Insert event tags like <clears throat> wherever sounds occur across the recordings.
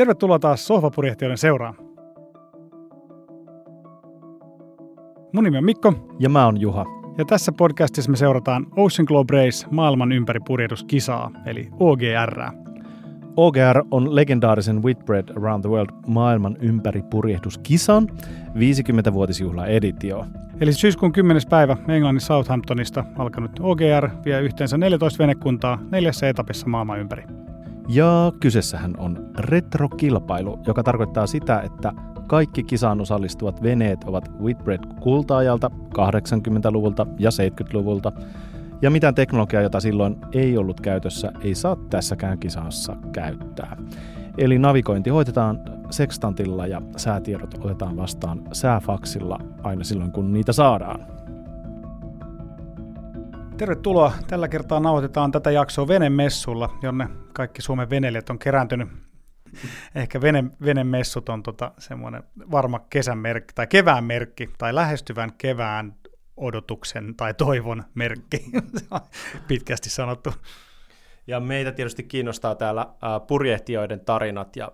Tervetuloa taas Sohvapurjehtijoiden seuraan. Mun nimi on Mikko. Ja mä oon Juha. Ja tässä podcastissa me seurataan Ocean Globe Race maailman ympäri purjehduskisaa, eli OGR. OGR on legendaarisen Whitbread Around the World maailman ympäri purjehduskisan 50-vuotisjuhla editio. Eli syyskuun 10. päivä Englannin Southamptonista alkanut OGR vie yhteensä 14 venekuntaa neljässä etapissa maailman ympäri. Ja kyseessähän on retrokilpailu, joka tarkoittaa sitä, että kaikki kisaan osallistuvat veneet ovat Whitbread kultaajalta 80-luvulta ja 70-luvulta, ja mitään teknologiaa, jota silloin ei ollut käytössä, ei saa tässäkään kisassa käyttää. Eli navigointi hoitetaan sekstantilla ja säätiedot otetaan vastaan sääfaksilla aina silloin, kun niitä saadaan. Tervetuloa. Tällä kertaa nauhoitetaan tätä jaksoa venemessulla, jonne kaikki Suomen veneilijät on kerääntynyt. Ehkä vene, venemessut on tota semmoinen varma kesän merkki, tai kevään merkki, tai lähestyvän kevään odotuksen tai toivon merkki, <laughs> pitkästi sanottu. Ja meitä tietysti kiinnostaa täällä purjehtijoiden tarinat, ja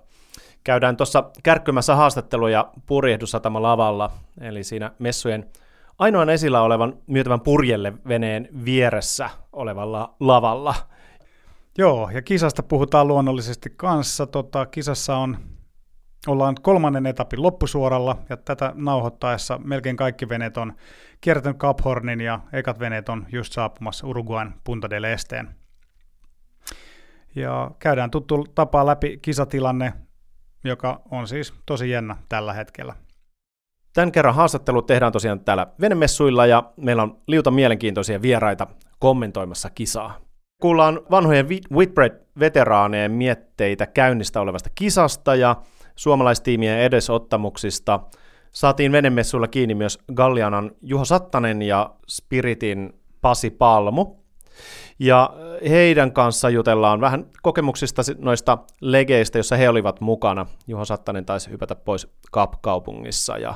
käydään tuossa kärkkymässä haastatteluja purjehdusatama lavalla, eli siinä messujen ainoan esillä olevan myytävän purjelle veneen vieressä olevalla lavalla. Joo, ja kisasta puhutaan luonnollisesti kanssa. Tota, kisassa on, ollaan kolmannen etapin loppusuoralla, ja tätä nauhoittaessa melkein kaikki veneet on kiertänyt Cap Hornin, ja ekat veneet on just saapumassa Uruguayn Punta del Esteen. Ja käydään tuttu tapaa läpi kisatilanne, joka on siis tosi jännä tällä hetkellä. Tämän kerran haastattelu tehdään tosiaan täällä venemessuilla ja meillä on liuta mielenkiintoisia vieraita kommentoimassa kisaa. Kuullaan vanhojen Whitbread-veteraaneen mietteitä käynnistä olevasta kisasta ja suomalaistiimien edesottamuksista. Saatiin venemessuilla kiinni myös Gallianan Juho Sattanen ja Spiritin Pasi Palmu. Ja heidän kanssa jutellaan vähän kokemuksista noista legeistä, joissa he olivat mukana. Juho Sattanen taisi hypätä pois Kap-kaupungissa ja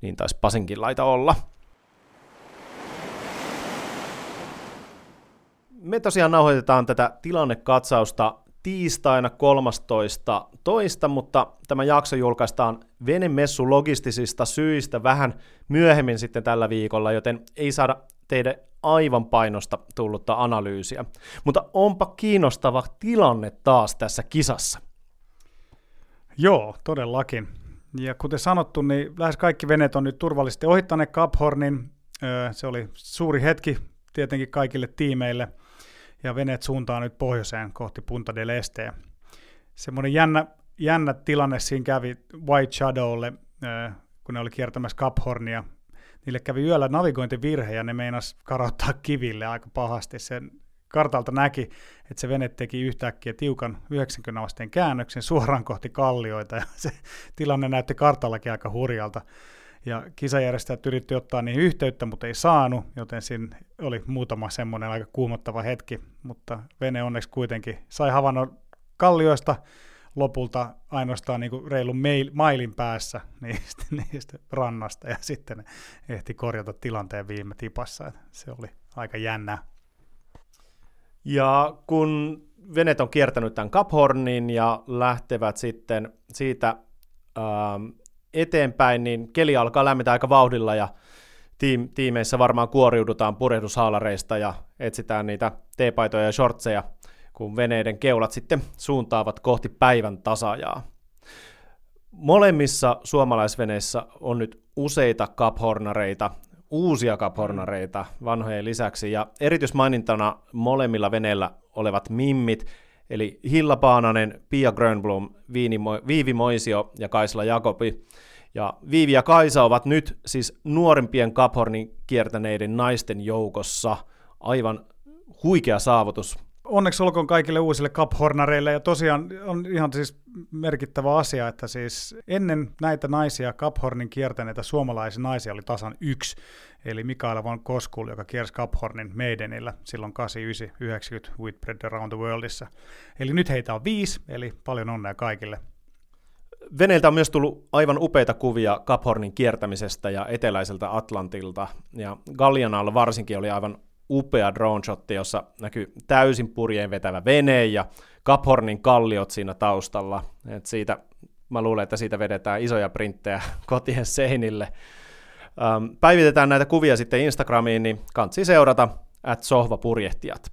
niin taisi Pasinkin laita olla. Me tosiaan nauhoitetaan tätä tilannekatsausta tiistaina 13. toista, mutta tämä jakso julkaistaan venemessu logistisista syistä vähän myöhemmin sitten tällä viikolla, joten ei saada teidän aivan painosta tullutta analyysiä. Mutta onpa kiinnostava tilanne taas tässä kisassa. Joo, todellakin. Ja kuten sanottu, niin lähes kaikki veneet on nyt turvallisesti ohittaneet Cap Hornin. Se oli suuri hetki tietenkin kaikille tiimeille, ja veneet suuntaa nyt pohjoiseen kohti Punta del Este. Semmoinen jännä, jännä tilanne siinä kävi White Shadowlle, kun ne oli kiertämässä Cap Hornia. Niille kävi yöllä navigointivirhe, ja ne meinas karottaa kiville aika pahasti. Sen kartalta näki, että se vene teki yhtäkkiä tiukan 90 asteen käännöksen suoraan kohti kallioita, ja se tilanne näytti kartallakin aika hurjalta. Ja kisajärjestäjät yritti ottaa niihin yhteyttä, mutta ei saanut, joten siinä oli muutama semmoinen aika kuumottava hetki, mutta vene onneksi kuitenkin sai havainnon kallioista lopulta ainoastaan niin reilun mailin päässä niistä, <laughs> niistä rannasta, ja sitten ehti korjata tilanteen viime tipassa. Se oli aika jännää. Ja kun venet on kiertänyt tämän Cap Hornin ja lähtevät sitten siitä ähm, eteenpäin, niin keli alkaa lämmitä aika vauhdilla ja tiim- tiimeissä varmaan kuoriudutaan purehdushaalareista ja etsitään niitä teepaitoja ja shortseja, kun veneiden keulat sitten suuntaavat kohti päivän tasajaa. Molemmissa suomalaisveneissä on nyt useita kaphornareita, uusia kaphornareita vanhojen lisäksi, ja erityismainintana molemmilla veneillä olevat mimmit, eli Hilla Paananen, Pia Grönblom, Viivi Moisio ja Kaisla Jakobi. Ja Viivi ja Kaisa ovat nyt siis nuorempien Kaphornin kiertäneiden naisten joukossa. Aivan huikea saavutus onneksi olkoon kaikille uusille Cup-hornareille, ja tosiaan on ihan siis merkittävä asia, että siis ennen näitä naisia Cup-hornin kiertäneitä suomalaisia naisia oli tasan yksi, eli Mikaela von Koskul, joka kiersi Cup-hornin Maidenillä silloin 89-90 Whitbread Around the Worldissa. Eli nyt heitä on viisi, eli paljon onnea kaikille. Veneiltä on myös tullut aivan upeita kuvia Cap Hornin kiertämisestä ja eteläiseltä Atlantilta, ja Gallianalla varsinkin oli aivan upea drone shotti, jossa näkyy täysin purjeen vetävä vene ja Cap Hornin kalliot siinä taustalla. Et siitä mä luulen, että siitä vedetään isoja printtejä <laughs> kotien seinille. Päivitetään näitä kuvia sitten Instagramiin, niin kansi seurata at sohvapurjehtijat.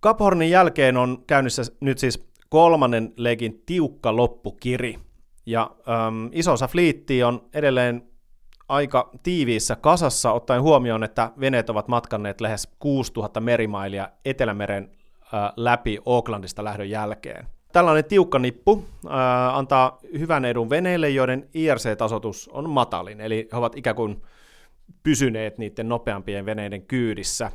Kaphornin jälkeen on käynnissä nyt siis kolmannen legin tiukka loppukiri. Ja ähm, iso osa fliittiä on edelleen aika tiiviissä kasassa, ottaen huomioon, että veneet ovat matkanneet lähes 6000 merimailia Etelämeren läpi Aucklandista lähdön jälkeen. Tällainen tiukka nippu antaa hyvän edun veneille, joiden IRC-tasoitus on matalin, eli he ovat ikään kuin pysyneet niiden nopeampien veneiden kyydissä.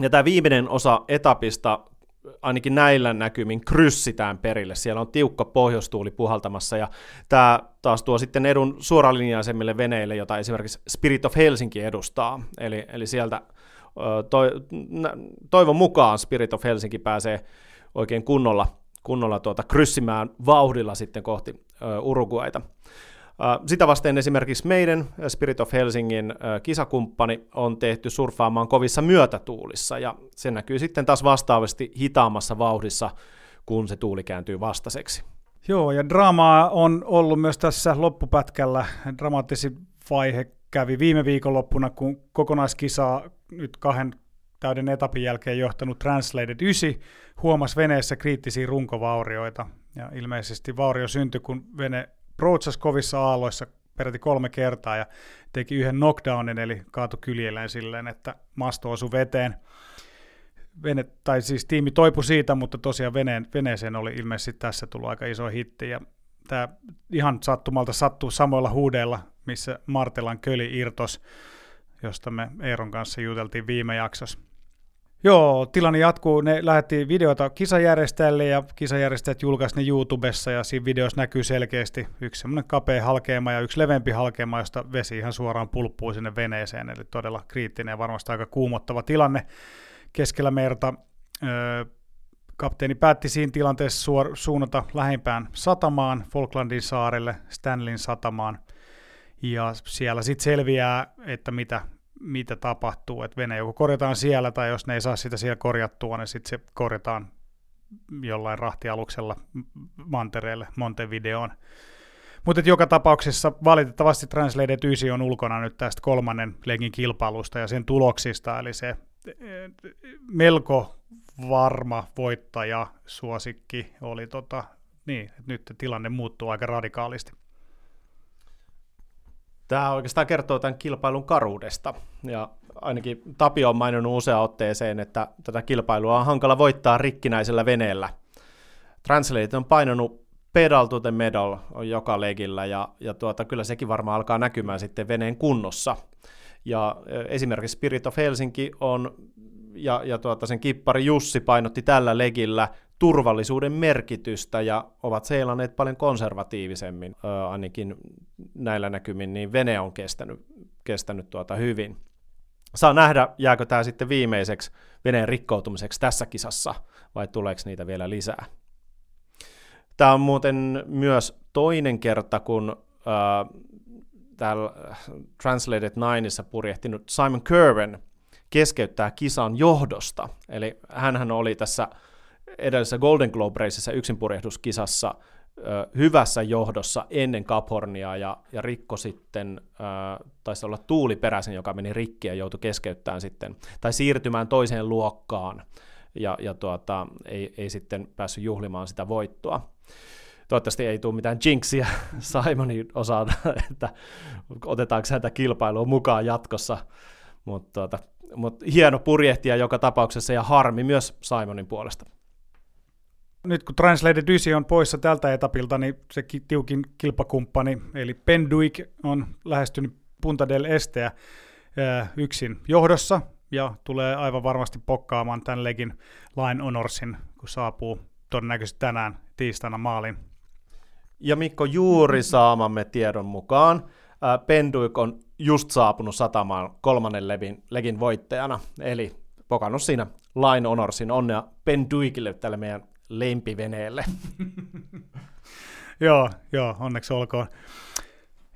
Ja tämä viimeinen osa etapista ainakin näillä näkymin kryssitään perille. Siellä on tiukka pohjoistuuli puhaltamassa ja tämä taas tuo sitten edun suoralinjaisemmille veneille, jota esimerkiksi Spirit of Helsinki edustaa. Eli, eli sieltä to, toivon mukaan Spirit of Helsinki pääsee oikein kunnolla, kunnolla tuota kryssimään vauhdilla sitten kohti Uruguaita. Sitä vasten esimerkiksi meidän Spirit of Helsingin kisakumppani on tehty surffaamaan kovissa myötätuulissa, ja se näkyy sitten taas vastaavasti hitaammassa vauhdissa, kun se tuuli kääntyy vastaiseksi. Joo, ja draamaa on ollut myös tässä loppupätkällä. Dramaattisin vaihe kävi viime viikonloppuna, kun kokonaiskisaa nyt kahden täyden etapin jälkeen johtanut Translated 9 huomasi veneessä kriittisiä runkovaurioita. Ja ilmeisesti vaurio syntyi, kun vene Broadsas kovissa aalloissa peräti kolme kertaa ja teki yhden knockdownin, eli kaatu kyljelleen silleen, että masto osui veteen. Vene, tai siis tiimi toipui siitä, mutta tosiaan veneen, veneeseen oli ilmeisesti tässä tullut aika iso hitti. Ja tämä ihan sattumalta sattuu samoilla huudeilla, missä Martelan köli irtos, josta me Eeron kanssa juteltiin viime jaksossa. Joo, tilanne jatkuu. Ne lähetti videota kisajärjestäjille ja kisajärjestäjät julkaisi ne YouTubessa ja siinä videossa näkyy selkeästi yksi semmoinen kapea halkeama ja yksi leveämpi halkeama, josta vesi ihan suoraan pulppuu sinne veneeseen. Eli todella kriittinen ja varmasti aika kuumottava tilanne keskellä merta. Öö, kapteeni päätti siinä tilanteessa suor- suunnata lähimpään satamaan, Falklandin saarelle, Stanlin satamaan. Ja siellä sitten selviää, että mitä mitä tapahtuu, että vene joko korjataan siellä, tai jos ne ei saa sitä siellä korjattua, niin sitten se korjataan jollain rahtialuksella mantereelle Montevideoon. Mutta joka tapauksessa valitettavasti Translated 9 on ulkona nyt tästä kolmannen legin kilpailusta ja sen tuloksista, eli se eh, melko varma voittaja suosikki oli tota, niin, nyt tilanne muuttuu aika radikaalisti. Tämä oikeastaan kertoo tämän kilpailun karuudesta. Ja ainakin Tapio on maininnut useaan otteeseen, että tätä kilpailua on hankala voittaa rikkinäisellä veneellä. Translate on painanut pedal to the medal on joka legillä, ja, ja tuota, kyllä sekin varmaan alkaa näkymään sitten veneen kunnossa. Ja esimerkiksi Spirit of Helsinki on, ja, ja tuota, sen kippari Jussi painotti tällä legillä turvallisuuden merkitystä ja ovat seilanneet paljon konservatiivisemmin, ö, ainakin näillä näkymin, niin vene on kestänyt, kestänyt tuota hyvin. Saa nähdä, jääkö tämä sitten viimeiseksi veneen rikkoutumiseksi tässä kisassa, vai tuleeko niitä vielä lisää. Tämä on muuten myös toinen kerta, kun äh, täällä Translated Nineissa purjehtinut Simon Kerwen keskeyttää kisan johdosta. Eli hän oli tässä edellisessä Golden Globe-reisissä yksinpurjehduskisassa hyvässä johdossa ennen Cup Hornia ja, ja rikko sitten, taisi olla tuuliperäisen, joka meni rikki ja joutui keskeyttämään sitten, tai siirtymään toiseen luokkaan ja, ja tuota, ei, ei sitten päässyt juhlimaan sitä voittoa. Toivottavasti ei tule mitään jinxia <laughs> Simonin osalta, <laughs> että otetaanko häntä kilpailua mukaan jatkossa, mutta tuota, hieno purjehtia joka tapauksessa ja harmi myös Simonin puolesta. Nyt kun Translated 9 on poissa tältä etapilta, niin se tiukin kilpakumppani, eli Penduik, on lähestynyt Punta del Esteä yksin johdossa ja tulee aivan varmasti pokkaamaan tämän legin Line Honorsin, kun saapuu todennäköisesti tänään tiistaina maaliin. Ja Mikko, juuri saamamme tiedon mukaan Penduik on just saapunut satamaan kolmannen levin, legin voittajana, eli pokannut siinä Line Honorsin onnea Penduikille tälle meidän lempiveneelle. <laughs> joo, joo, onneksi olkoon.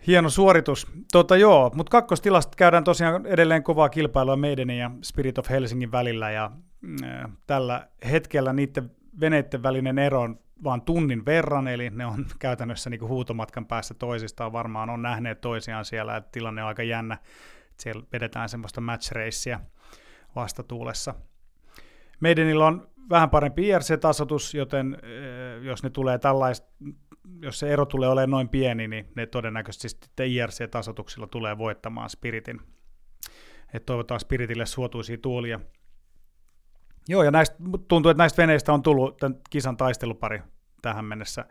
Hieno suoritus. Tota, joo, mutta kakkostilasta käydään tosiaan edelleen kovaa kilpailua meidän ja Spirit of Helsingin välillä, ja äh, tällä hetkellä niiden veneiden välinen ero on vain tunnin verran, eli ne on <laughs> käytännössä niin kuin huutomatkan päässä toisistaan, varmaan on nähneet toisiaan siellä, että tilanne on aika jännä, siellä vedetään semmoista match vastatuulessa. Meidänillä on vähän parempi IRC-tasotus, joten eh, jos ne tulee tällaista, jos se ero tulee olemaan noin pieni, niin ne todennäköisesti IRC-tasotuksilla tulee voittamaan Spiritin. Et toivotaan Spiritille suotuisia tuolia. Joo, ja näistä, tuntuu, että näistä veneistä on tullut tämän kisan taistelupari tähän mennessä.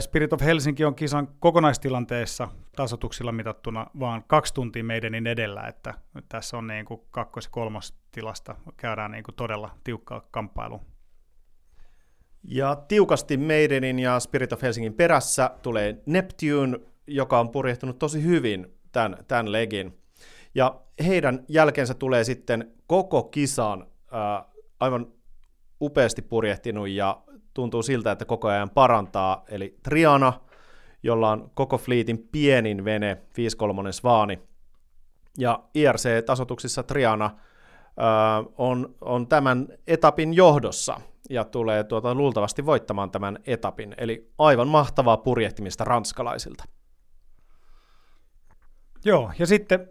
Spirit of Helsinki on kisan kokonaistilanteessa tasotuksilla mitattuna vaan kaksi tuntia meidänin edellä, että tässä on niin kuin kakkos- ja kolmostilasta käydään niin kuin todella tiukkaa kamppailu. Ja tiukasti Maidenin ja Spirit of Helsingin perässä tulee Neptune, joka on purjehtunut tosi hyvin tämän, tämän legin. Ja heidän jälkeensä tulee sitten koko kisan ää, aivan upeasti purjehtinut ja tuntuu siltä, että koko ajan parantaa, eli Triana, jolla on koko fleetin pienin vene, 5-3 Svaani, ja IRC-tasotuksissa Triana äh, on, on tämän etapin johdossa ja tulee tuota, luultavasti voittamaan tämän etapin, eli aivan mahtavaa purjehtimista ranskalaisilta. Joo, ja sitten,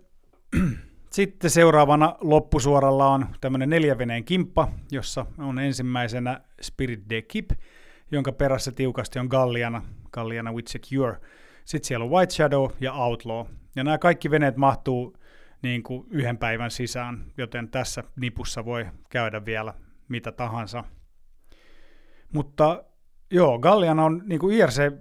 sitten seuraavana loppusuoralla on tämmöinen neljäveneen kimppa, jossa on ensimmäisenä Spirit de Kip, jonka perässä tiukasti on Galliana, Galliana with Secure. Sitten siellä on White Shadow ja Outlaw. Ja nämä kaikki veneet mahtuu niin kuin yhden päivän sisään, joten tässä nipussa voi käydä vielä mitä tahansa. Mutta joo, Galliana on niin kuin IRC,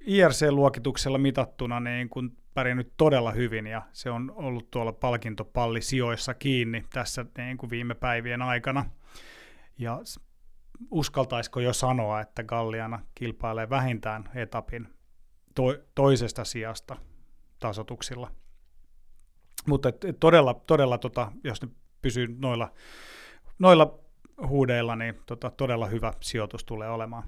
IRC-luokituksella mitattuna niin kuin pärjännyt todella hyvin ja se on ollut tuolla palkintopallisijoissa kiinni tässä niin kuin viime päivien aikana. Ja uskaltaisiko jo sanoa, että Galliana kilpailee vähintään etapin to- toisesta sijasta tasotuksilla. Mutta et, et todella, todella tota, jos ne pysyy noilla, noilla huudeilla, niin tota, todella hyvä sijoitus tulee olemaan.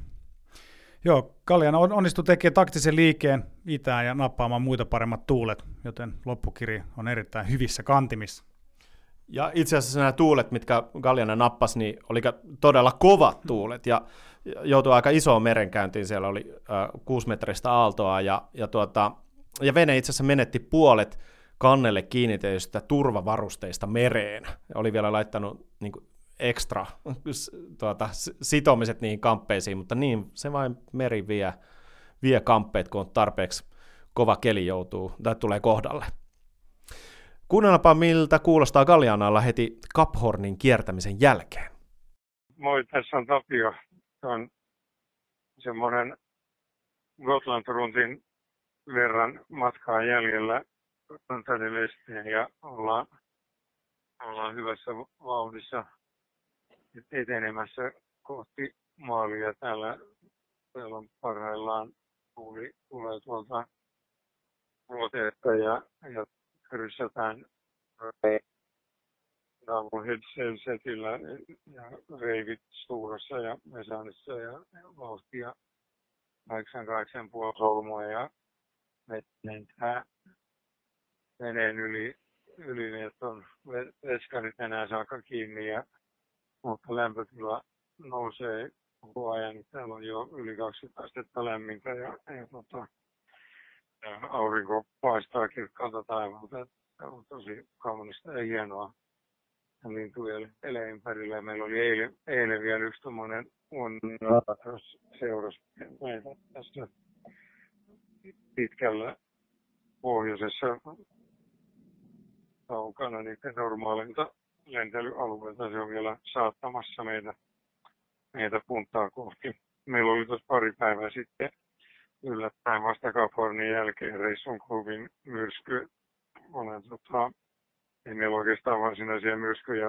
Joo, Galliana onnistui tekemään taktisen liikkeen itään ja nappaamaan muita paremmat tuulet, joten loppukiri on erittäin hyvissä kantimissa. Ja itse asiassa nämä tuulet, mitkä Galliana nappasi, niin oli todella kovat tuulet ja joutui aika isoon merenkäyntiin. Siellä oli äh, kuusimetristä aaltoa ja, ja, tuota, ja vene itse asiassa menetti puolet kannelle kiinnitetyistä turvavarusteista mereen. Oli vielä laittanut niin kuin, ekstra tuota, sitomiset niihin kamppeisiin, mutta niin se vain meri vie, vie kamppeet, kun on tarpeeksi kova keli joutuu tai tulee kohdalle. Kuunnellaanpa miltä kuulostaa Gallianalla heti Caphornin kiertämisen jälkeen. Moi, tässä on Tapio. Se on semmoinen Gotland-runtin verran matkaa jäljellä Gotlandin ja ollaan, ollaan hyvässä vauhdissa etenemässä kohti maalia. Täällä, täällä on parhaillaan tuuli tulee tuolta luoteesta ja, ja rysätään Double headsetillä ja reivit Stuurassa ja Mesanissa ja vauhtia 88,5 solmua ja lentää veneen yli, yli niin että on veskarit enää saakka kiinni ja mutta lämpötila nousee koko ajan. Täällä on jo yli 20 astetta lämmintä ja, ja tota, aurinko paistaa kirkkaalta taivaalta. Tämä on tosi kaunista ja hienoa. Lintuja elee ympärillä. Meillä oli eilen, eilen vielä yksi tuommoinen on seurasi meitä tässä pitkällä pohjoisessa kaukana niiden normaalinta lentelyalueelta. Se on vielä saattamassa meitä, meitä puntaa kohti. Meillä oli tuossa pari päivää sitten yllättäen vasta Kapornin jälkeen reissun kovin myrsky. Olen, tota, ei meillä oikeastaan varsinaisia myrskyjä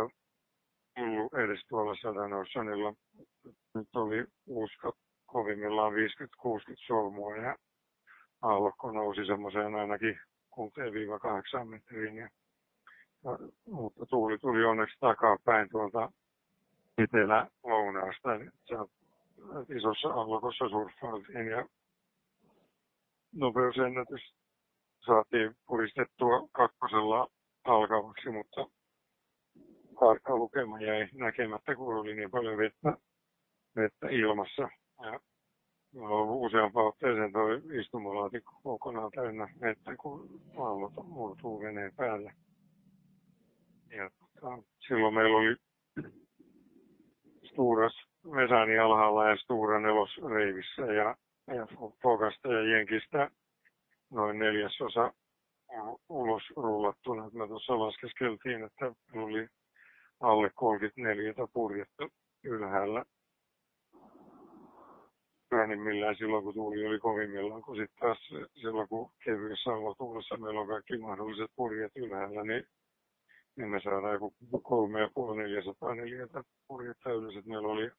tullut edes tuolla Southern Oceanilla. Nyt oli usko kovimmillaan 50-60 solmua ja aallokko nousi semmoiseen ainakin 6-8 metriin. Ja, mutta tuuli tuli onneksi takapäin tuolta etelä-lounaasta. Isossa allokossa surffailtiin ja nopeusennätys saatiin puristettua kakkosella alkavaksi, mutta tarkka lukema jäi näkemättä, kun oli niin paljon vettä, vettä ilmassa. Ja useampaan otteeseen tuo istumalaatikko kokonaan täynnä vettä, kun aallot murtuu veneen päälle. Ja silloin meillä oli Sturas Vesani alhaalla ja Stura nelosreivissä ja, ja Fogasta ja Jenkistä noin neljäsosa ulos rullattuna. Me tuossa laskeskeltiin, että oli alle 34 purjetta ylhäällä pienimmillään silloin, kun tuuli oli kovimmillaan, kun sitten taas silloin, kun kevyessä aloituulessa meillä on kaikki mahdolliset purjet ylhäällä, niin, niin me saadaan joku kolme ja puoli neljäsataa neljätä purjetta ylös. Meillä oli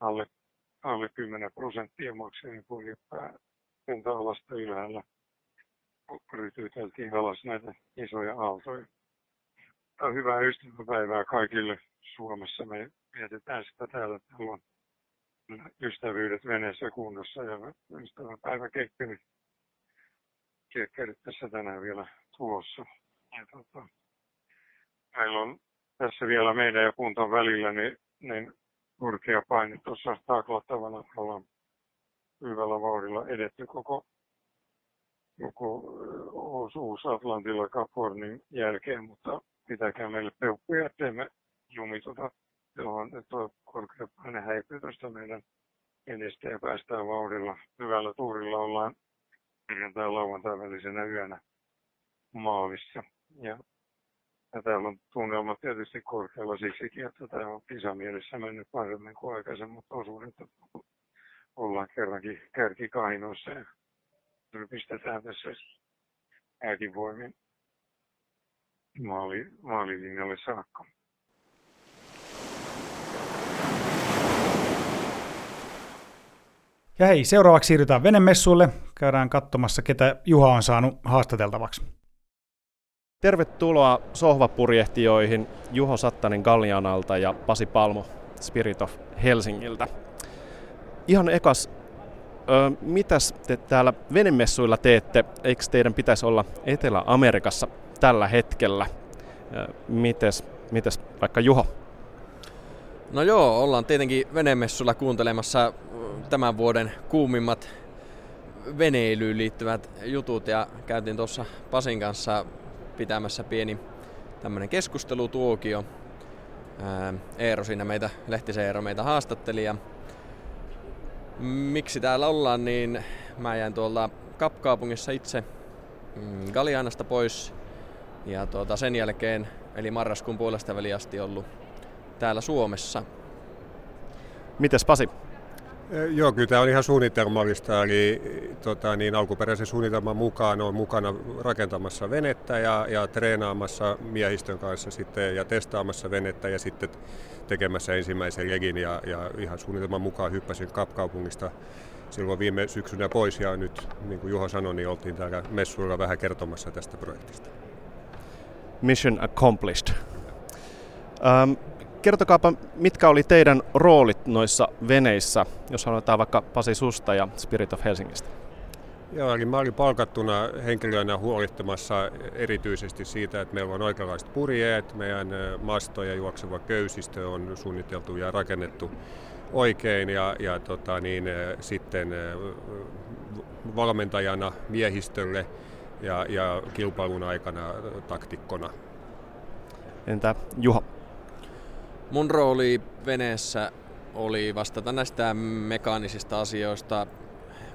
alle, alle 10 prosenttia maksimipurjepää pinta-alasta ylhäällä. Rytyyteltiin alas näitä isoja aaltoja. Tämä on hyvää ystäväpäivää kaikille Suomessa. Me mietitään sitä täällä. Täällä on ystävyydet veneessä kunnossa ja ystäväpäivä kekkerit, kekkerit tässä tänään vielä tulossa. Ja tota, meillä on tässä vielä meidän ja kuntan välillä niin, niin korkea paine tuossa taklattavana ollaan hyvällä vauhdilla edetty koko, koko osuus Atlantilla Capornin jälkeen, mutta pitäkää meille peukkuja, ettei me jumituta johon tuo korkea paine häipyy tuosta meidän edestä ja päästään vauhdilla. Hyvällä tuurilla ollaan perjantai lauantai välisenä yönä maalissa. Ja täällä on tunnelma tietysti korkealla siksikin, että tämä on kisamielessä mennyt paremmin kuin aikaisemmin, mutta osuudet ollaan kerrankin kärkikainoissa ja pistetään tässä äitivoimin maali, maalilinjalle saakka. Ja hei, seuraavaksi siirrytään venemessuille. Käydään katsomassa, ketä Juha on saanut haastateltavaksi. Tervetuloa sohvapurjehtijoihin Juho Sattanen Gallianalta ja Pasi Palmo Spirit of Helsingiltä. Ihan ekas, ö, mitäs te täällä venemessuilla teette? Eikö teidän pitäisi olla Etelä-Amerikassa tällä hetkellä? Mites, mites vaikka Juho? No joo, ollaan tietenkin venemessulla kuuntelemassa tämän vuoden kuumimmat veneilyyn liittyvät jutut ja käytiin tuossa Pasin kanssa pitämässä pieni tämmöinen keskustelutuokio. Eero siinä meitä, Lehtisen Eero meitä haastatteli ja miksi täällä ollaan, niin mä jäin tuolta Kapkaupungissa itse mm, Galianasta pois ja tuota, sen jälkeen, eli marraskuun puolesta väliasti ollut täällä Suomessa. Mites Pasi? Joo, kyllä tämä on ihan suunnitelmallista, eli tota, niin alkuperäisen suunnitelman mukaan on mukana rakentamassa venettä ja, ja treenaamassa miehistön kanssa sitten ja testaamassa venettä ja sitten tekemässä ensimmäisen legin ja, ja ihan suunnitelman mukaan hyppäsin Kapkaupungista silloin viime syksynä pois ja nyt, niin kuin Juho sanoi, niin oltiin täällä messuilla vähän kertomassa tästä projektista. Mission accomplished. Um, kertokaapa, mitkä oli teidän roolit noissa veneissä, jos aloitetaan vaikka Pasi Susta ja Spirit of Helsingistä? Joo, eli mä olin palkattuna henkilönä huolittamassa erityisesti siitä, että meillä on oikeanlaiset purjeet, meidän masto ja juokseva köysistö on suunniteltu ja rakennettu oikein ja, ja tota, niin, sitten valmentajana miehistölle ja, ja kilpailun aikana taktikkona. Entä Juha? Mun rooli veneessä oli vastata näistä mekaanisista asioista,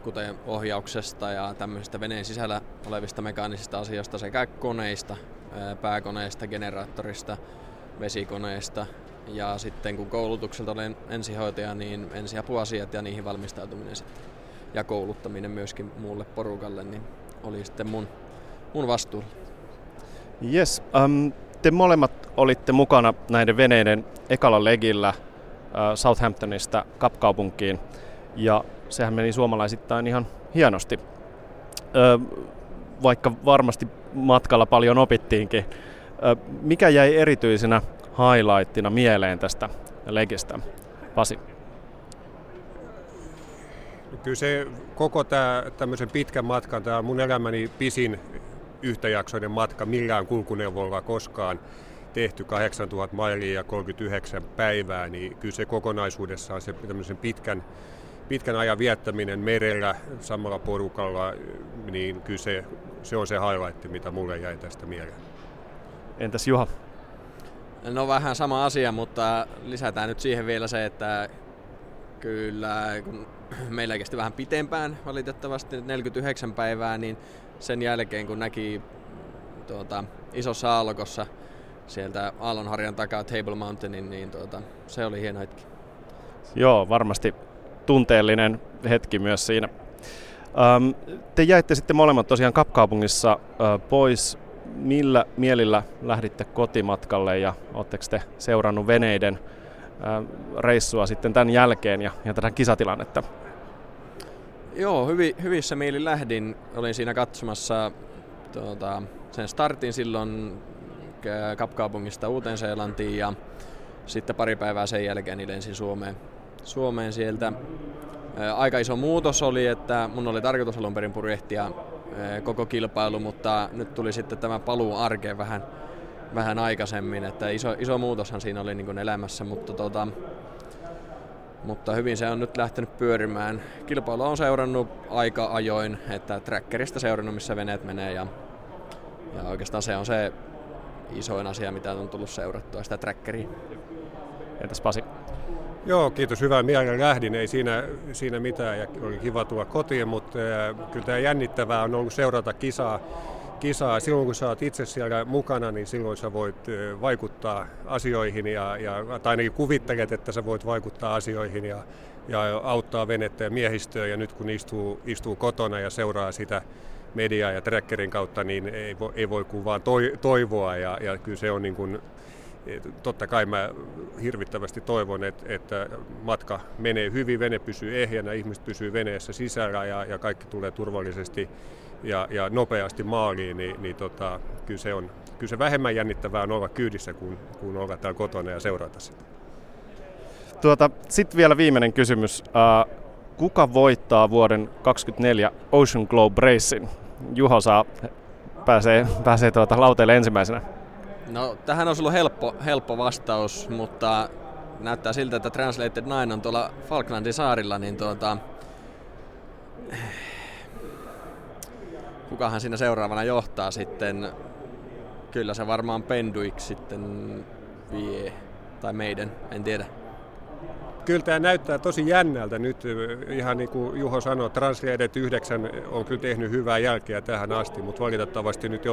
kuten ohjauksesta ja tämmöisistä veneen sisällä olevista mekaanisista asioista sekä koneista, pääkoneista, generaattorista, vesikoneista ja sitten kun koulutukselta olen ensihoitaja, niin ensiapuasiat ja niihin valmistautuminen sitten ja kouluttaminen myöskin muulle porukalle, niin oli sitten mun, mun vastuulla. Yes, um, te molemmat olitte mukana näiden veneiden ekalla legillä äh, Southamptonista Kapkaupunkiin ja sehän meni suomalaisittain ihan hienosti. Vaikka varmasti matkalla paljon opittiinkin. Mikä jäi erityisenä highlightina mieleen tästä legistä? Pasi. Kyllä se koko tämä tämmöisen pitkän matkan, tämä mun elämäni pisin yhtäjaksoinen matka millään kulkuneuvolla koskaan tehty 8000 mailia ja 39 päivää, niin kyllä se kokonaisuudessaan se tämmöisen pitkän, pitkän ajan viettäminen merellä samalla porukalla, niin kyllä se, se on se highlight, mitä mulle jäi tästä mieleen. Entäs Juha? No vähän sama asia, mutta lisätään nyt siihen vielä se, että kyllä kun meillä kesti vähän pitempään valitettavasti 49 päivää, niin sen jälkeen kun näki tuota, isossa aallokossa sieltä Aallonharjan takaa Table Mountainin, niin tuota, se oli hieno hetki. Joo, varmasti tunteellinen hetki myös siinä. Ähm, te jäitte sitten molemmat tosiaan Kapkaupungissa äh, pois. Millä mielillä lähditte kotimatkalle ja oletteko te seurannut veneiden äh, reissua sitten tämän jälkeen ja, ja tätä kisatilannetta? Joo, hyvi, hyvissä mielin lähdin. Olin siinä katsomassa tuota, sen startin silloin Kapkaupungista Uuteen-Seelantiin ja sitten pari päivää sen jälkeen niin lensin Suomeen, Suomeen sieltä. Aika iso muutos oli, että mun oli tarkoitus alun perin purjehtia koko kilpailu, mutta nyt tuli sitten tämä paluu arkeen vähän, vähän aikaisemmin, että iso, iso muutoshan siinä oli niin elämässä, mutta, tota, mutta hyvin se on nyt lähtenyt pyörimään. Kilpailu on seurannut aika ajoin, että trackerista seurannut missä veneet menee ja, ja oikeastaan se on se isoin asia, mitä on tullut seurattua, sitä trackeria. Entäs Pasi? Joo, kiitos. Hyvää mielellä lähdin. Ei siinä, siinä mitään ja oli kiva tulla kotiin, mutta äh, kyllä tämä jännittävää on ollut seurata kisaa. Kisaa. Silloin kun sä oot itse siellä mukana, niin silloin sä voit vaikuttaa asioihin ja, ja tai ainakin kuvittelet, että sä voit vaikuttaa asioihin ja, ja auttaa venettä ja miehistöä. Ja nyt kun istuu, istuu kotona ja seuraa sitä mediaa ja trackerin kautta, niin ei voi, ei voi kuin vaan toivoa ja, ja kyllä se on niin kuin, totta kai mä hirvittävästi toivon, että, että matka menee hyvin, vene pysyy ehjänä, ihmiset pysyy veneessä sisällä ja, ja kaikki tulee turvallisesti ja, ja nopeasti maaliin, niin, niin tota, kyllä, se on, kyllä se vähemmän jännittävää on olla kyydissä kuin, kuin olla täällä kotona ja seurata sitä. Tuota, Sitten vielä viimeinen kysymys. Uh, kuka voittaa vuoden 2024 Ocean Globe Racein? Juho saa, pääsee, pääsee tuota lauteelle ensimmäisenä. No, tähän on ollut helppo, helppo vastaus, mutta näyttää siltä, että Translated 9 on tuolla Falklandin saarilla, niin tuota, kukahan siinä seuraavana johtaa sitten. Kyllä se varmaan Penduik sitten vie, tai meidän, en tiedä. Kyllä tämä näyttää tosi jännältä nyt, ihan niin kuin Juho sanoi, Translated 9 on kyllä tehnyt hyvää jälkeä tähän asti, mutta valitettavasti nyt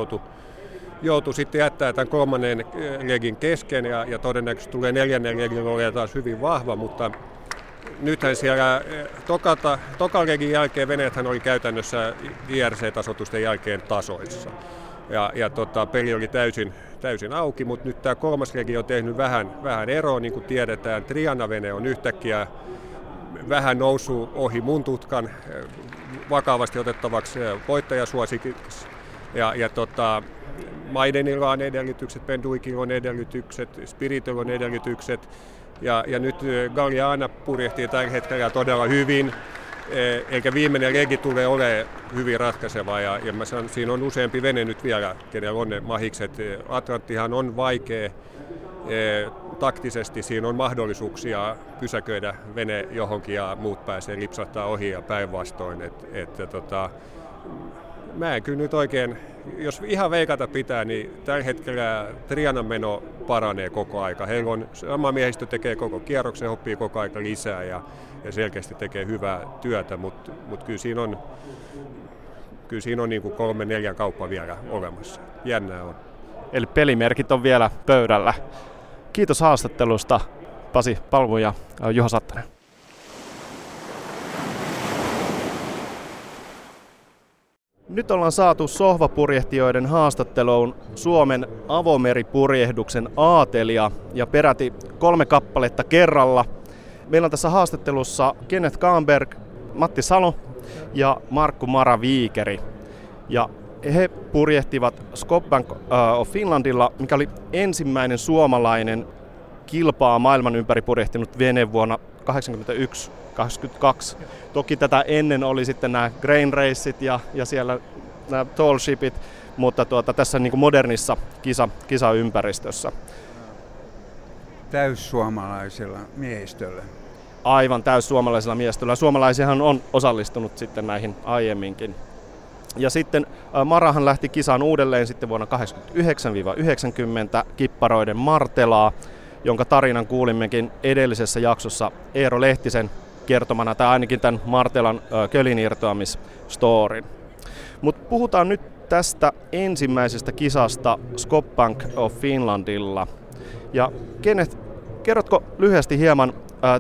joutui sitten jättää tämän kolmannen legin kesken ja, ja todennäköisesti tulee neljännen legin olemaan taas hyvin vahva, mutta nythän siellä tokata, tokan legin jälkeen veneethän oli käytännössä IRC-tasotusten jälkeen tasoissa. Ja, ja tota, peli oli täysin, täysin auki, mutta nyt tämä kolmas regi on tehnyt vähän, vähän eroa, niin kuin tiedetään. Triana-vene on yhtäkkiä vähän noussut ohi mun tutkan vakavasti otettavaksi voittajasuosikiksi. Ja, ja tota, Maidenilla on edellytykset, Penduikilla on edellytykset, Spiritillä on edellytykset. Ja, ja nyt Galliana purjehtii tällä hetkellä todella hyvin, e, eikä viimeinen regi tule ole hyvin ratkaiseva. Ja, ja mä sanon, siinä on useampi vene nyt vielä, kenellä on ne mahikset. E, Atlanttihan on vaikea e, taktisesti, siinä on mahdollisuuksia pysäköidä vene johonkin ja muut pääsee lipsahtaa ohi ja päinvastoin. Et, et, tota, mä en kyllä nyt oikein, jos ihan veikata pitää, niin tällä hetkellä Trianan meno paranee koko aika. Heillä on, sama miehistö tekee koko kierroksen, oppii koko aika lisää ja, ja selkeästi tekee hyvää työtä, mutta mut kyllä siinä on, kyllä siinä on niin kuin kolme neljän kauppa vielä olemassa. Jännää on. Eli pelimerkit on vielä pöydällä. Kiitos haastattelusta Pasi Palmu ja Juha Sattanen. Nyt ollaan saatu sohvapurjehtijoiden haastatteluun Suomen avomeripurjehduksen aatelia ja peräti kolme kappaletta kerralla. Meillä on tässä haastattelussa Kenneth Kahnberg, Matti Salo ja Markku Maraviikeri. Ja he purjehtivat Skopbank äh, of Finlandilla, mikä oli ensimmäinen suomalainen kilpaa maailman ympäri purjehtinut vene vuonna 1981 22. Toki tätä ennen oli sitten nämä grain raceit ja, ja siellä nämä tall shipit, mutta tuota, tässä niin kuin modernissa kisa, kisaympäristössä. Täyssuomalaisella miehistöllä. aivan täys suomalaisella miestöllä. Suomalaisiahan on osallistunut sitten näihin aiemminkin. Ja sitten Marahan lähti kisaan uudelleen sitten vuonna 1989-90 kipparoiden Martelaa, jonka tarinan kuulimmekin edellisessä jaksossa Eero Lehtisen kertomana, tai ainakin tämän Martelan kölin irtoamisstorin. Mutta puhutaan nyt tästä ensimmäisestä kisasta Skopbank of Finlandilla. Ja Kenneth, kerrotko lyhyesti hieman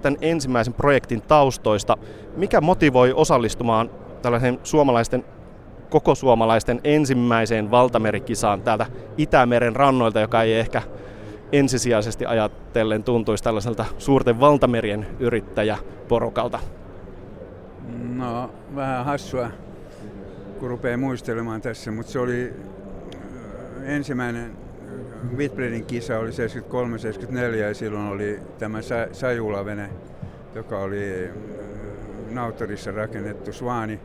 tämän ensimmäisen projektin taustoista? Mikä motivoi osallistumaan tällaisen suomalaisten koko suomalaisten ensimmäiseen valtamerikisaan täältä Itämeren rannoilta, joka ei ehkä ensisijaisesti ajatellen tuntuisi tällaiselta suurten valtamerien yrittäjäporukalta? No, vähän hassua, kun rupeaa muistelemaan tässä, mutta se oli ensimmäinen Whitbreadin kisa oli 73-74 ja silloin oli tämä Sajula-vene, joka oli Nautorissa rakennettu Svaani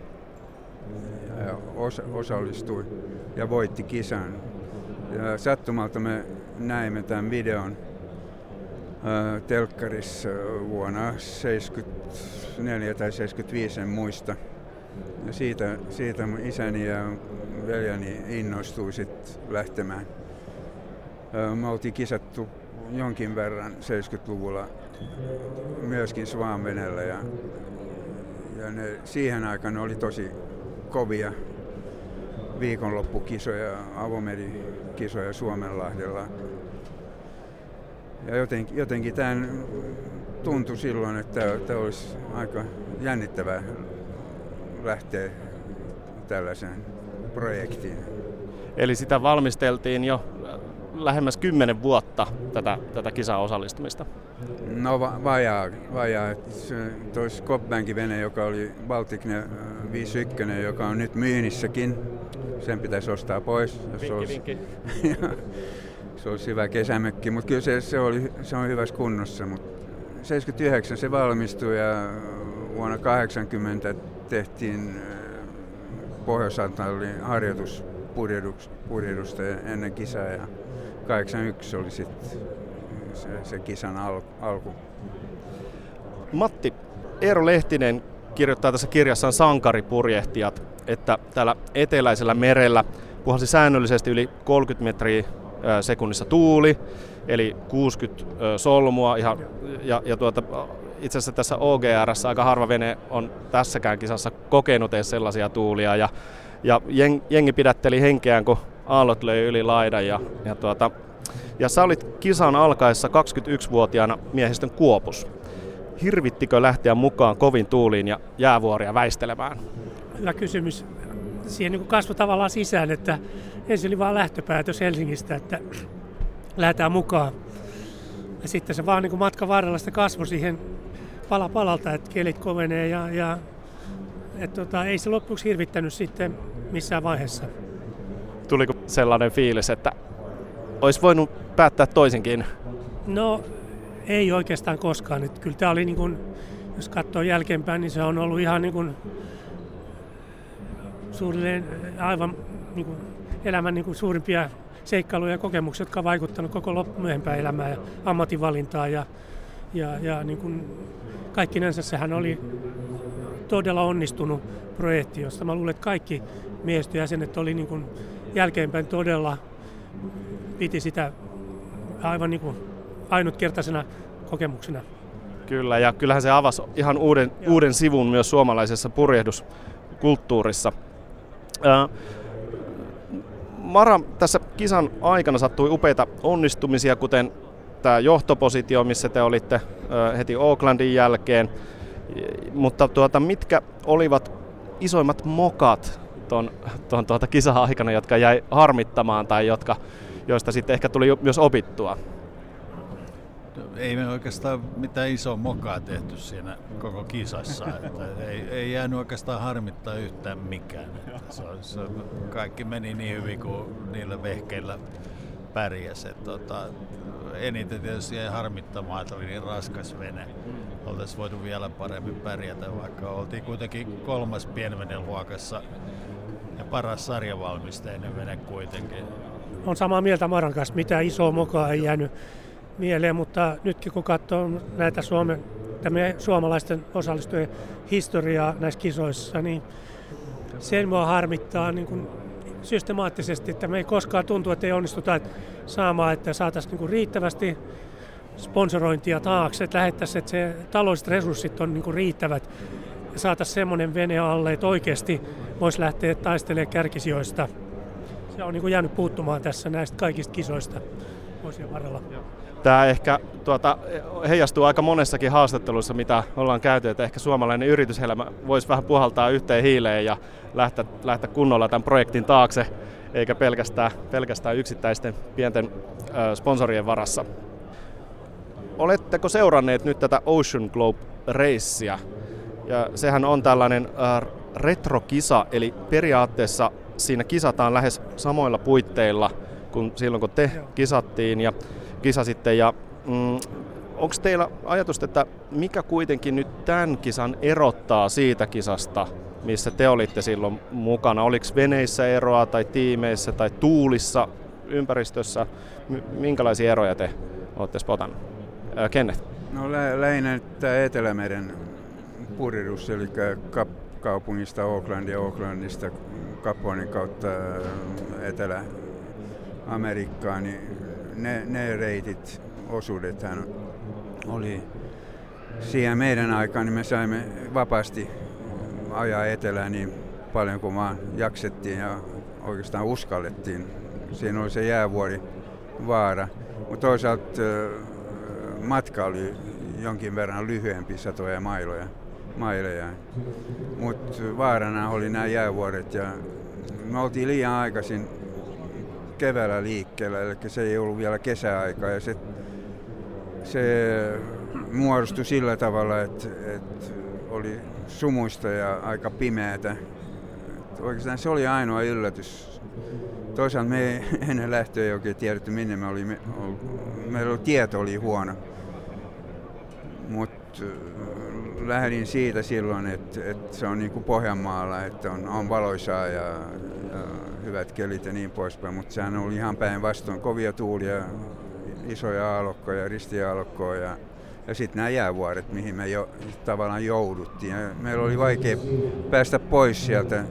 osa, osallistui ja voitti kisan. Ja sattumalta me näimme tämän videon ää, telkkarissa vuonna 74 tai 75, en muista. Ja siitä, siitä mun isäni ja veljeni innostui sitten lähtemään. Ää, me oltiin kisattu jonkin verran 70-luvulla myöskin Svaanvenellä ja, ja ne, siihen aikaan oli tosi kovia viikonloppukisoja, avomerikisoja Suomenlahdella. Ja jotenkin, jotenkin tämän tuntui silloin, että tämä olisi aika jännittävää lähteä tällaiseen projektiin. Eli sitä valmisteltiin jo lähemmäs kymmenen vuotta tätä, tätä kisaa osallistumista? No va- vajaa, vajaa. Tuo Skopbankin vene, joka oli Baltic 51, joka on nyt myynnissäkin, sen pitäisi ostaa pois. Jos vinkki, olisi, vinkki. <laughs> se olisi hyvä kesämökki, mutta kyllä se, se, oli, se on hyvässä kunnossa. Mut 79 se valmistui ja vuonna 80 tehtiin pohjois harjoituspurjehdusta ennen kisaa ja 81 oli sitten se, se kisan al, alku. Matti, Eero Lehtinen kirjoittaa tässä kirjassaan Sankaripurjehtijat, että täällä eteläisellä merellä puhalsi säännöllisesti yli 30 metriä sekunnissa tuuli, eli 60 solmua. Ihan, ja, ja tuota, itse asiassa tässä OGR aika harva vene on tässäkään kisassa kokenut edes sellaisia tuulia. Ja, ja jengi pidätteli henkeään, kun aallot löi yli laidan. Ja, ja, tuota, ja sä olit kisan alkaessa 21-vuotiaana miehistön kuopus. Hirvittikö lähteä mukaan kovin tuuliin ja jäävuoria väistelemään? Hyvä kysymys. Siihen niin kasvoi tavallaan sisään, että ensin oli vain lähtöpäätös Helsingistä, että lähdetään mukaan. Ja sitten se vaan niin matka varrella sitä kasvoi siihen pala palalta, että kelit kovenee ja, ja et tota, ei se loppuksi hirvittänyt sitten missään vaiheessa. Tuliko sellainen fiilis, että olisi voinut päättää toisinkin? No ei oikeastaan koskaan. Että kyllä tämä oli, niin kuin, jos katsoo jälkeenpäin, niin se on ollut ihan niin kuin, suurilleen aivan niin kuin, elämän niin kuin, suurimpia seikkailuja ja kokemuksia, jotka ovat vaikuttaneet koko myöhempään elämään ja ammatinvalintaan. Ja, ja, ja niin kuin, kaikkinensa sehän oli todella onnistunut projekti, josta mä luulen, että kaikki miehistöjäsenet oli niin kuin, jälkeenpäin todella piti sitä aivan niin kuin ainutkertaisena kokemuksena. Kyllä, ja kyllähän se avasi ihan uuden, uuden sivun myös suomalaisessa purjehduskulttuurissa. Ää, Mara tässä kisan aikana sattui upeita onnistumisia, kuten tämä johtopositio, missä te olitte heti Oaklandin jälkeen. Mutta tuota, mitkä olivat isoimmat mokat tuon, tuon tuota kisa-aikana, jotka jäi harmittamaan tai jotka, joista sitten ehkä tuli myös opittua? Ei me oikeastaan mitään isoa mokaa tehty siinä koko kisassa. Että ei, ei jäänyt oikeastaan harmittaa yhtään mikään. Että se, se, kaikki meni niin hyvin kuin niillä vehkeillä pärjäsi. Tota, eniten tietysti jäi harmittamaan, että oli niin raskas vene. Oltaisiin voitu vielä paremmin pärjätä, vaikka oltiin kuitenkin kolmas pienveneluokassa ja paras sarjavalmisteinen vene kuitenkin. On samaa mieltä Maran kanssa, mitä isoa mokaa ei jäänyt mieleen, mutta nytkin kun katsoo näitä Suomen että me suomalaisten osallistujien historiaa näissä kisoissa, niin sen mua harmittaa niin kuin systemaattisesti, että me ei koskaan tuntu, että ei onnistuta saamaan, että saataisiin niin riittävästi sponsorointia taakse, että lähettäisiin, että se taloudelliset resurssit on niin riittävät ja saataisiin semmoinen vene alle, että oikeasti voisi lähteä taistelemaan kärkisijoista. Se on niin kuin jäänyt puuttumaan tässä näistä kaikista kisoista vuosien varrella. Tämä ehkä tuota, heijastuu aika monessakin haastattelussa, mitä ollaan käyty, että ehkä suomalainen yrityselämä voisi vähän puhaltaa yhteen hiileen ja lähteä, lähteä kunnolla tämän projektin taakse, eikä pelkästään, pelkästään yksittäisten pienten ö, sponsorien varassa. Oletteko seuranneet nyt tätä Ocean Globe-reissiä? Ja sehän on tällainen äh, retrokisa, eli periaatteessa siinä kisataan lähes samoilla puitteilla kuin silloin, kun te kisattiin ja kisasitte. Ja, mm, Onko teillä ajatusta, että mikä kuitenkin nyt tämän kisan erottaa siitä kisasta, missä te olitte silloin mukana? Oliko veneissä eroa tai tiimeissä tai tuulissa, ympäristössä? Minkälaisia eroja te olette spotannut? Äh, Kenneth? No lä- lähinnä tämä Etelämeren puridus, eli kaupungista Auckland ja Aucklandista Kaponin kautta Etelä-Amerikkaan, niin ne, ne reitit, osuudethan oli siihen meidän aikaan, niin me saimme vapaasti ajaa etelään niin paljon kuin vaan jaksettiin ja oikeastaan uskallettiin. Siinä oli se jäävuori vaara. Mutta toisaalta matka oli jonkin verran lyhyempi satoja mailoja, maileja. Mutta vaarana oli nämä jäävuoret ja me oltiin liian aikaisin keväällä liikkeellä, eli se ei ollut vielä kesäaika ja se, se muodostui sillä tavalla, että, että oli sumuista ja aika pimeätä. Oikeastaan se oli ainoa yllätys. Toisaalta me ei <laughs> ennen lähtöä ei oikein tiedetty, minne me olimme. Meillä tieto oli huono. Mutta lähdin siitä silloin, että, että se on niin kuin Pohjanmaalla, että on, on valoisaa ja, ja hyvät kelit ja niin poispäin, mutta sehän oli ihan päinvastoin kovia tuulia, isoja aallokkoja, ristiaallokkoja ja, ja sitten nämä jäävuoret, mihin me jo tavallaan jouduttiin. Ja meillä oli vaikea päästä pois sieltä,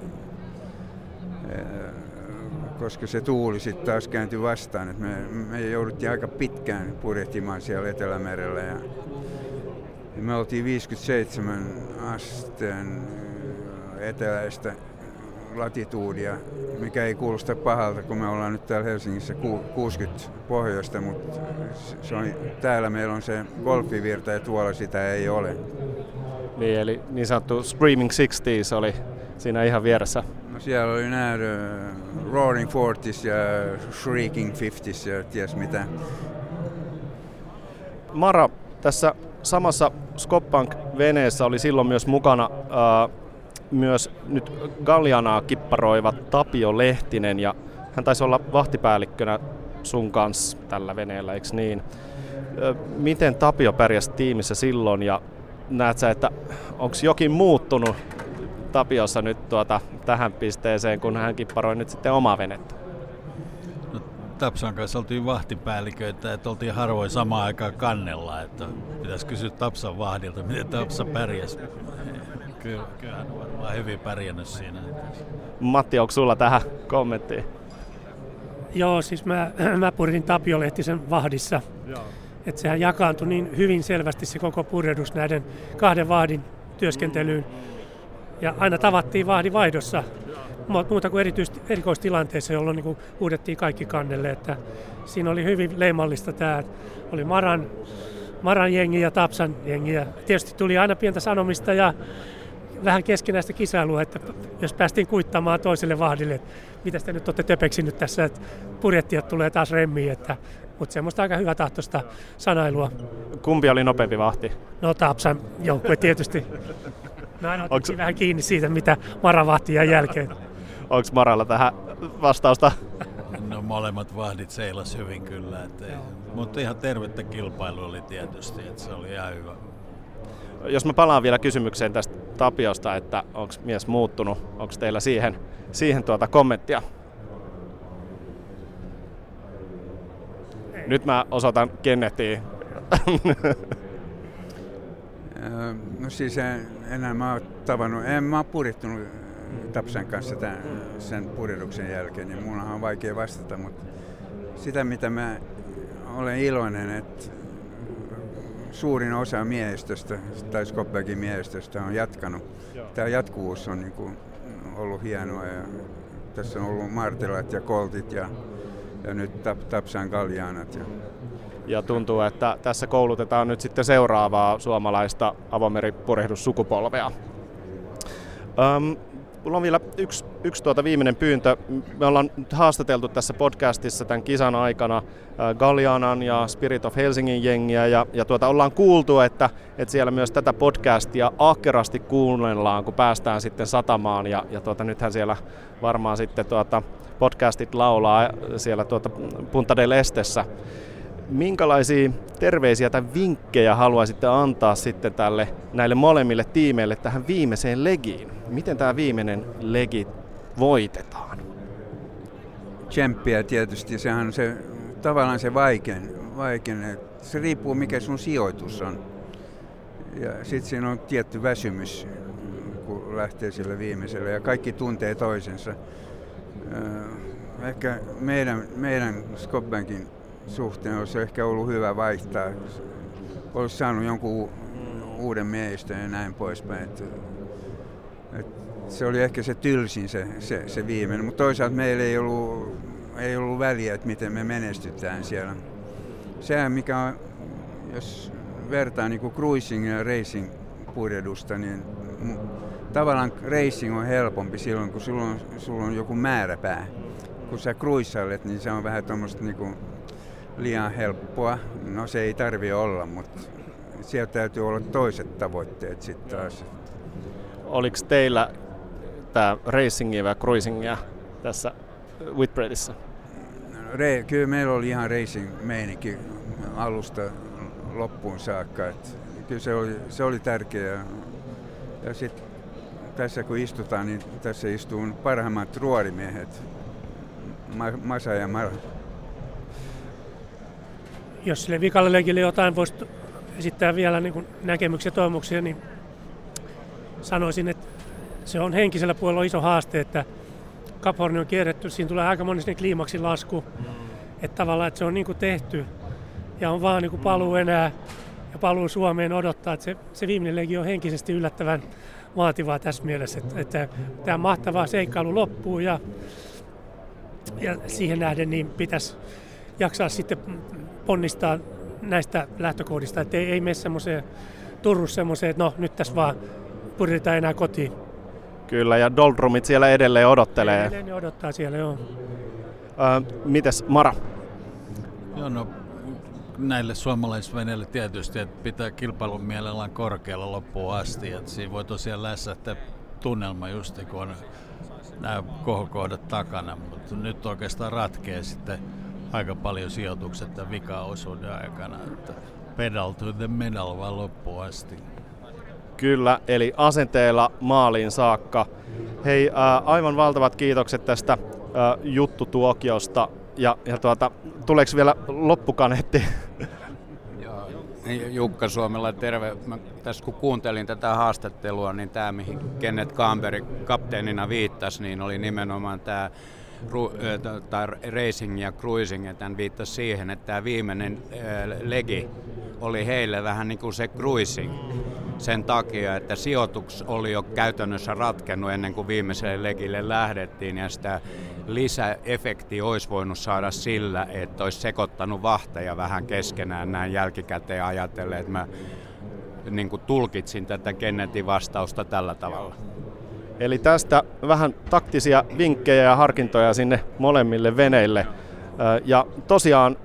koska se tuuli sitten taas kääntyi vastaan. Et me, me jouduttiin aika pitkään purjehtimaan siellä Etelämerellä. Ja me oltiin 57 asteen eteläistä latituudia, mikä ei kuulosta pahalta, kun me ollaan nyt täällä Helsingissä 60 pohjoista, mutta se on, täällä meillä on se golfivirta ja tuolla sitä ei ole. Niin, eli niin sanottu Screaming Sixties oli siinä ihan vieressä. No siellä oli nämä Roaring Forties ja Shrieking Fifties ja ties mitä. Mara, tässä samassa Skoppank-veneessä oli silloin myös mukana uh, myös nyt Gallianaa kipparoiva Tapio Lehtinen ja hän taisi olla vahtipäällikkönä sun kanssa tällä veneellä, eikö niin? Miten Tapio pärjäsi tiimissä silloin ja näet sä, että onko jokin muuttunut Tapiossa nyt tuota, tähän pisteeseen, kun hän kipparoi nyt sitten omaa venettä? Tapsan kanssa oltiin vahtipäälliköitä, että oltiin harvoin samaan aikaan kannella, että pitäisi kysyä Tapsan vahdilta, miten Tapsa pärjäsi. Kyllä, kyllä hän on varmaan hyvin pärjännyt siinä. Matti, onko sulla tähän kommentti? Joo, siis mä, <clears throat> mä purin Tapio Lehtisen vahdissa. Joo. Että sehän jakaantui niin hyvin selvästi se koko purjehdus näiden kahden vahdin työskentelyyn. Ja aina tavattiin vahdin vaihdossa, muuta kuin erityisesti erikoistilanteissa, jolloin niin huudettiin kaikki kannelle. Että siinä oli hyvin leimallista tämä, että oli Maran, Maran jengi ja Tapsan jengi. Ja tietysti tuli aina pientä sanomista ja vähän keskinäistä kisailua, että jos päästiin kuittamaan toiselle vahdille, että mitä te nyt olette töpeksinyt tässä, että purjettijat tulee taas remmiin, että, mutta semmoista aika hyvä tahtoista sanailua. Kumpi oli nopeampi vahti? No Tapsan joukkue tietysti. <laughs> No aina Onks... vähän kiinni siitä, mitä Mara vahti jälkeen. Onko Maralla tähän vastausta? No molemmat vahdit seilas hyvin kyllä, että, mutta ihan tervettä kilpailu oli tietysti, että se oli ihan hyvä. Jos mä palaan vielä kysymykseen tästä Tapiosta, että onko mies muuttunut, onko teillä siihen, siihen tuota kommenttia? Nyt mä osoitan Kennettiin. No siis en, enää mä oon tavannut, en mä oon purittunut Tapsan kanssa tämän, sen puriduksen jälkeen, niin mun on vaikea vastata, mutta sitä mitä mä olen iloinen, että suurin osa miehistöstä, tai Skopbergin miehistöstä on jatkanut. Tämä jatkuvuus on niin kuin ollut hienoa ja tässä on ollut Martelat ja Koltit ja, ja nyt tap, Tapsan Galjaanat. Ja. ja tuntuu, että tässä koulutetaan nyt sitten seuraavaa suomalaista avomeripurehdussukupolvea. Öm, Mulla on vielä yksi, yksi tuota viimeinen pyyntö. Me ollaan haastateltu tässä podcastissa tämän kisan aikana äh, Gallianan ja Spirit of Helsingin jengiä ja, ja tuota, ollaan kuultu, että, että siellä myös tätä podcastia ahkerasti kuunnellaan, kun päästään sitten satamaan ja, ja tuota, nythän siellä varmaan sitten tuota, podcastit laulaa siellä tuota Punta del Estessä minkälaisia terveisiä tai vinkkejä haluaisitte antaa sitten tälle, näille molemmille tiimeille tähän viimeiseen legiin? Miten tämä viimeinen legi voitetaan? Tsemppiä tietysti, sehän on se, tavallaan se vaikein, vaikein se riippuu mikä sun sijoitus on. Ja sitten siinä on tietty väsymys, kun lähtee sille viimeiselle ja kaikki tuntee toisensa. Ehkä meidän, meidän Skopbankin suhteen olisi ehkä ollut hyvä vaihtaa. Olisi saanut jonkun uuden miehistön ja näin poispäin. Et, et se oli ehkä se tylsin se, se, se viimeinen, mutta toisaalta meillä ei ollut, ei ollut väliä, että miten me menestytään siellä. Sehän mikä on, jos vertaa niin kuin cruising ja racing purjedusta, niin tavallaan racing on helpompi silloin, kun sulla on, sulla on joku määräpää. Kun sä cruisailet, niin se on vähän tuommoista niin liian helppoa. No se ei tarvi olla, mutta siellä täytyy olla toiset tavoitteet sitten taas. Oliko teillä tämä racingia vai cruisingia tässä Whitbreadissä? Re, kyllä meillä oli ihan racing-meininki alusta loppuun saakka. Et kyllä se oli, se oli tärkeää. Ja sitten tässä kun istutaan, niin tässä istuu parhaimmat ruorimiehet, Masa ja Mara jos sille vikalle leikille jotain voisi esittää vielä niin kuin näkemyksiä ja toimuksia, niin sanoisin, että se on henkisellä puolella iso haaste, että Cap on kierretty, siinä tulee aika moni sinne kliimaksin lasku, mm. että tavallaan että se on niin kuin tehty ja on vaan niin kuin paluu enää ja paluu Suomeen odottaa, että se, se viimeinen legi on henkisesti yllättävän vaativaa tässä mielessä, että, että tämä mahtava seikkailu loppuu ja, ja siihen nähden niin pitäisi jaksaa sitten ponnistaa näistä lähtökohdista, että ei, ei mene semmoiseen Turussa semmoiseen, että no nyt tässä vaan puritaan enää kotiin. Kyllä, ja Doldrumit siellä edelleen odottelee. Edelleen ne odottaa siellä, joo. Ö, mites Mara? Joo, no näille suomalaisveneille tietysti, että pitää kilpailun mielellään korkealla loppuun asti. Että siinä voi tosiaan lässähtää tunnelma just kun on nämä kohokohdat takana, mutta nyt oikeastaan ratkee sitten aika paljon sijoitukset tämän vika-osuuden aikana. Että pedal to the medal vaan loppuun asti. Kyllä, eli asenteella maaliin saakka. Hei, ää, aivan valtavat kiitokset tästä ää, juttutuokiosta. Ja, ja tuota, tuleeko vielä loppukaneetti? <laughs> Jukka Suomella, terve. Mä tässä kun kuuntelin tätä haastattelua, niin tämä mihin Kenneth Camberg kapteenina viittasi, niin oli nimenomaan tämä tai racing ja cruising, ja tämän viittasi siihen, että tämä viimeinen legi oli heille vähän niin kuin se cruising sen takia, että sijoitus oli jo käytännössä ratkennut ennen kuin viimeiselle legille lähdettiin ja sitä lisäefekti olisi voinut saada sillä, että olisi sekoittanut vahteja vähän keskenään näin jälkikäteen ajatellen, että mä niin kuin tulkitsin tätä Kennetin vastausta tällä tavalla. Eli tästä vähän taktisia vinkkejä ja harkintoja sinne molemmille veneille. Ja tosiaan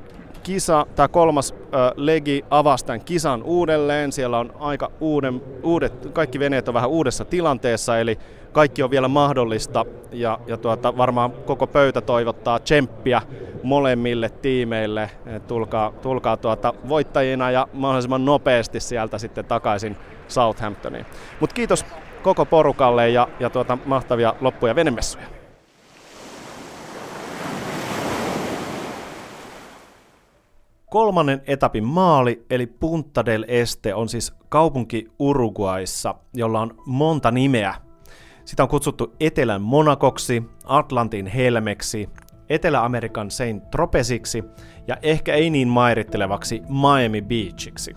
kisa, tämä kolmas legi avasi tämän kisan uudelleen. Siellä on aika uuden, uudet, kaikki veneet on vähän uudessa tilanteessa, eli kaikki on vielä mahdollista. Ja, ja tuota, varmaan koko pöytä toivottaa tsemppiä molemmille tiimeille. Tulkaa, tulkaa tuota voittajina ja mahdollisimman nopeasti sieltä sitten takaisin Southamptoniin. Mutta kiitos koko porukalle ja, ja tuota, mahtavia loppuja venemessuja. kolmannen etapin maali, eli Punta del Este, on siis kaupunki Uruguayssa, jolla on monta nimeä. Sitä on kutsuttu Etelän Monakoksi, Atlantin Helmeksi, Etelä-Amerikan Saint Tropeziksi ja ehkä ei niin mairittelevaksi Miami Beachiksi.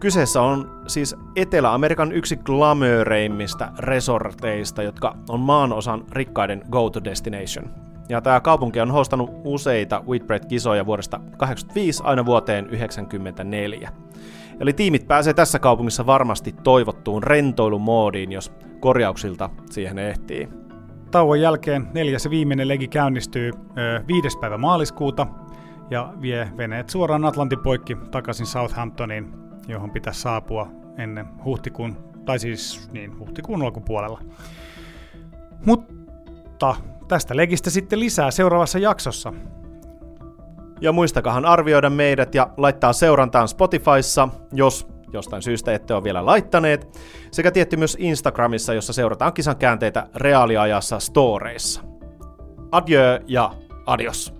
Kyseessä on siis Etelä-Amerikan yksi glamöreimmistä resorteista, jotka on maan osan rikkaiden go-to destination. Ja tämä kaupunki on hostannut useita Whitbread-kisoja vuodesta 1985 aina vuoteen 1994. Eli tiimit pääsee tässä kaupungissa varmasti toivottuun rentoilumoodiin, jos korjauksilta siihen ehtii. Tauon jälkeen neljäs ja viimeinen legi käynnistyy ö, 5. päivä maaliskuuta ja vie veneet suoraan Atlantin poikki takaisin Southamptoniin, johon pitäisi saapua ennen huhtikuun, tai siis niin, huhtikuun alkupuolella. Mutta tästä legistä sitten lisää seuraavassa jaksossa. Ja muistakahan arvioida meidät ja laittaa seurantaan Spotifyssa, jos jostain syystä ette ole vielä laittaneet, sekä tietty myös Instagramissa, jossa seurataan kisan käänteitä reaaliajassa storeissa. Adieu ja adios!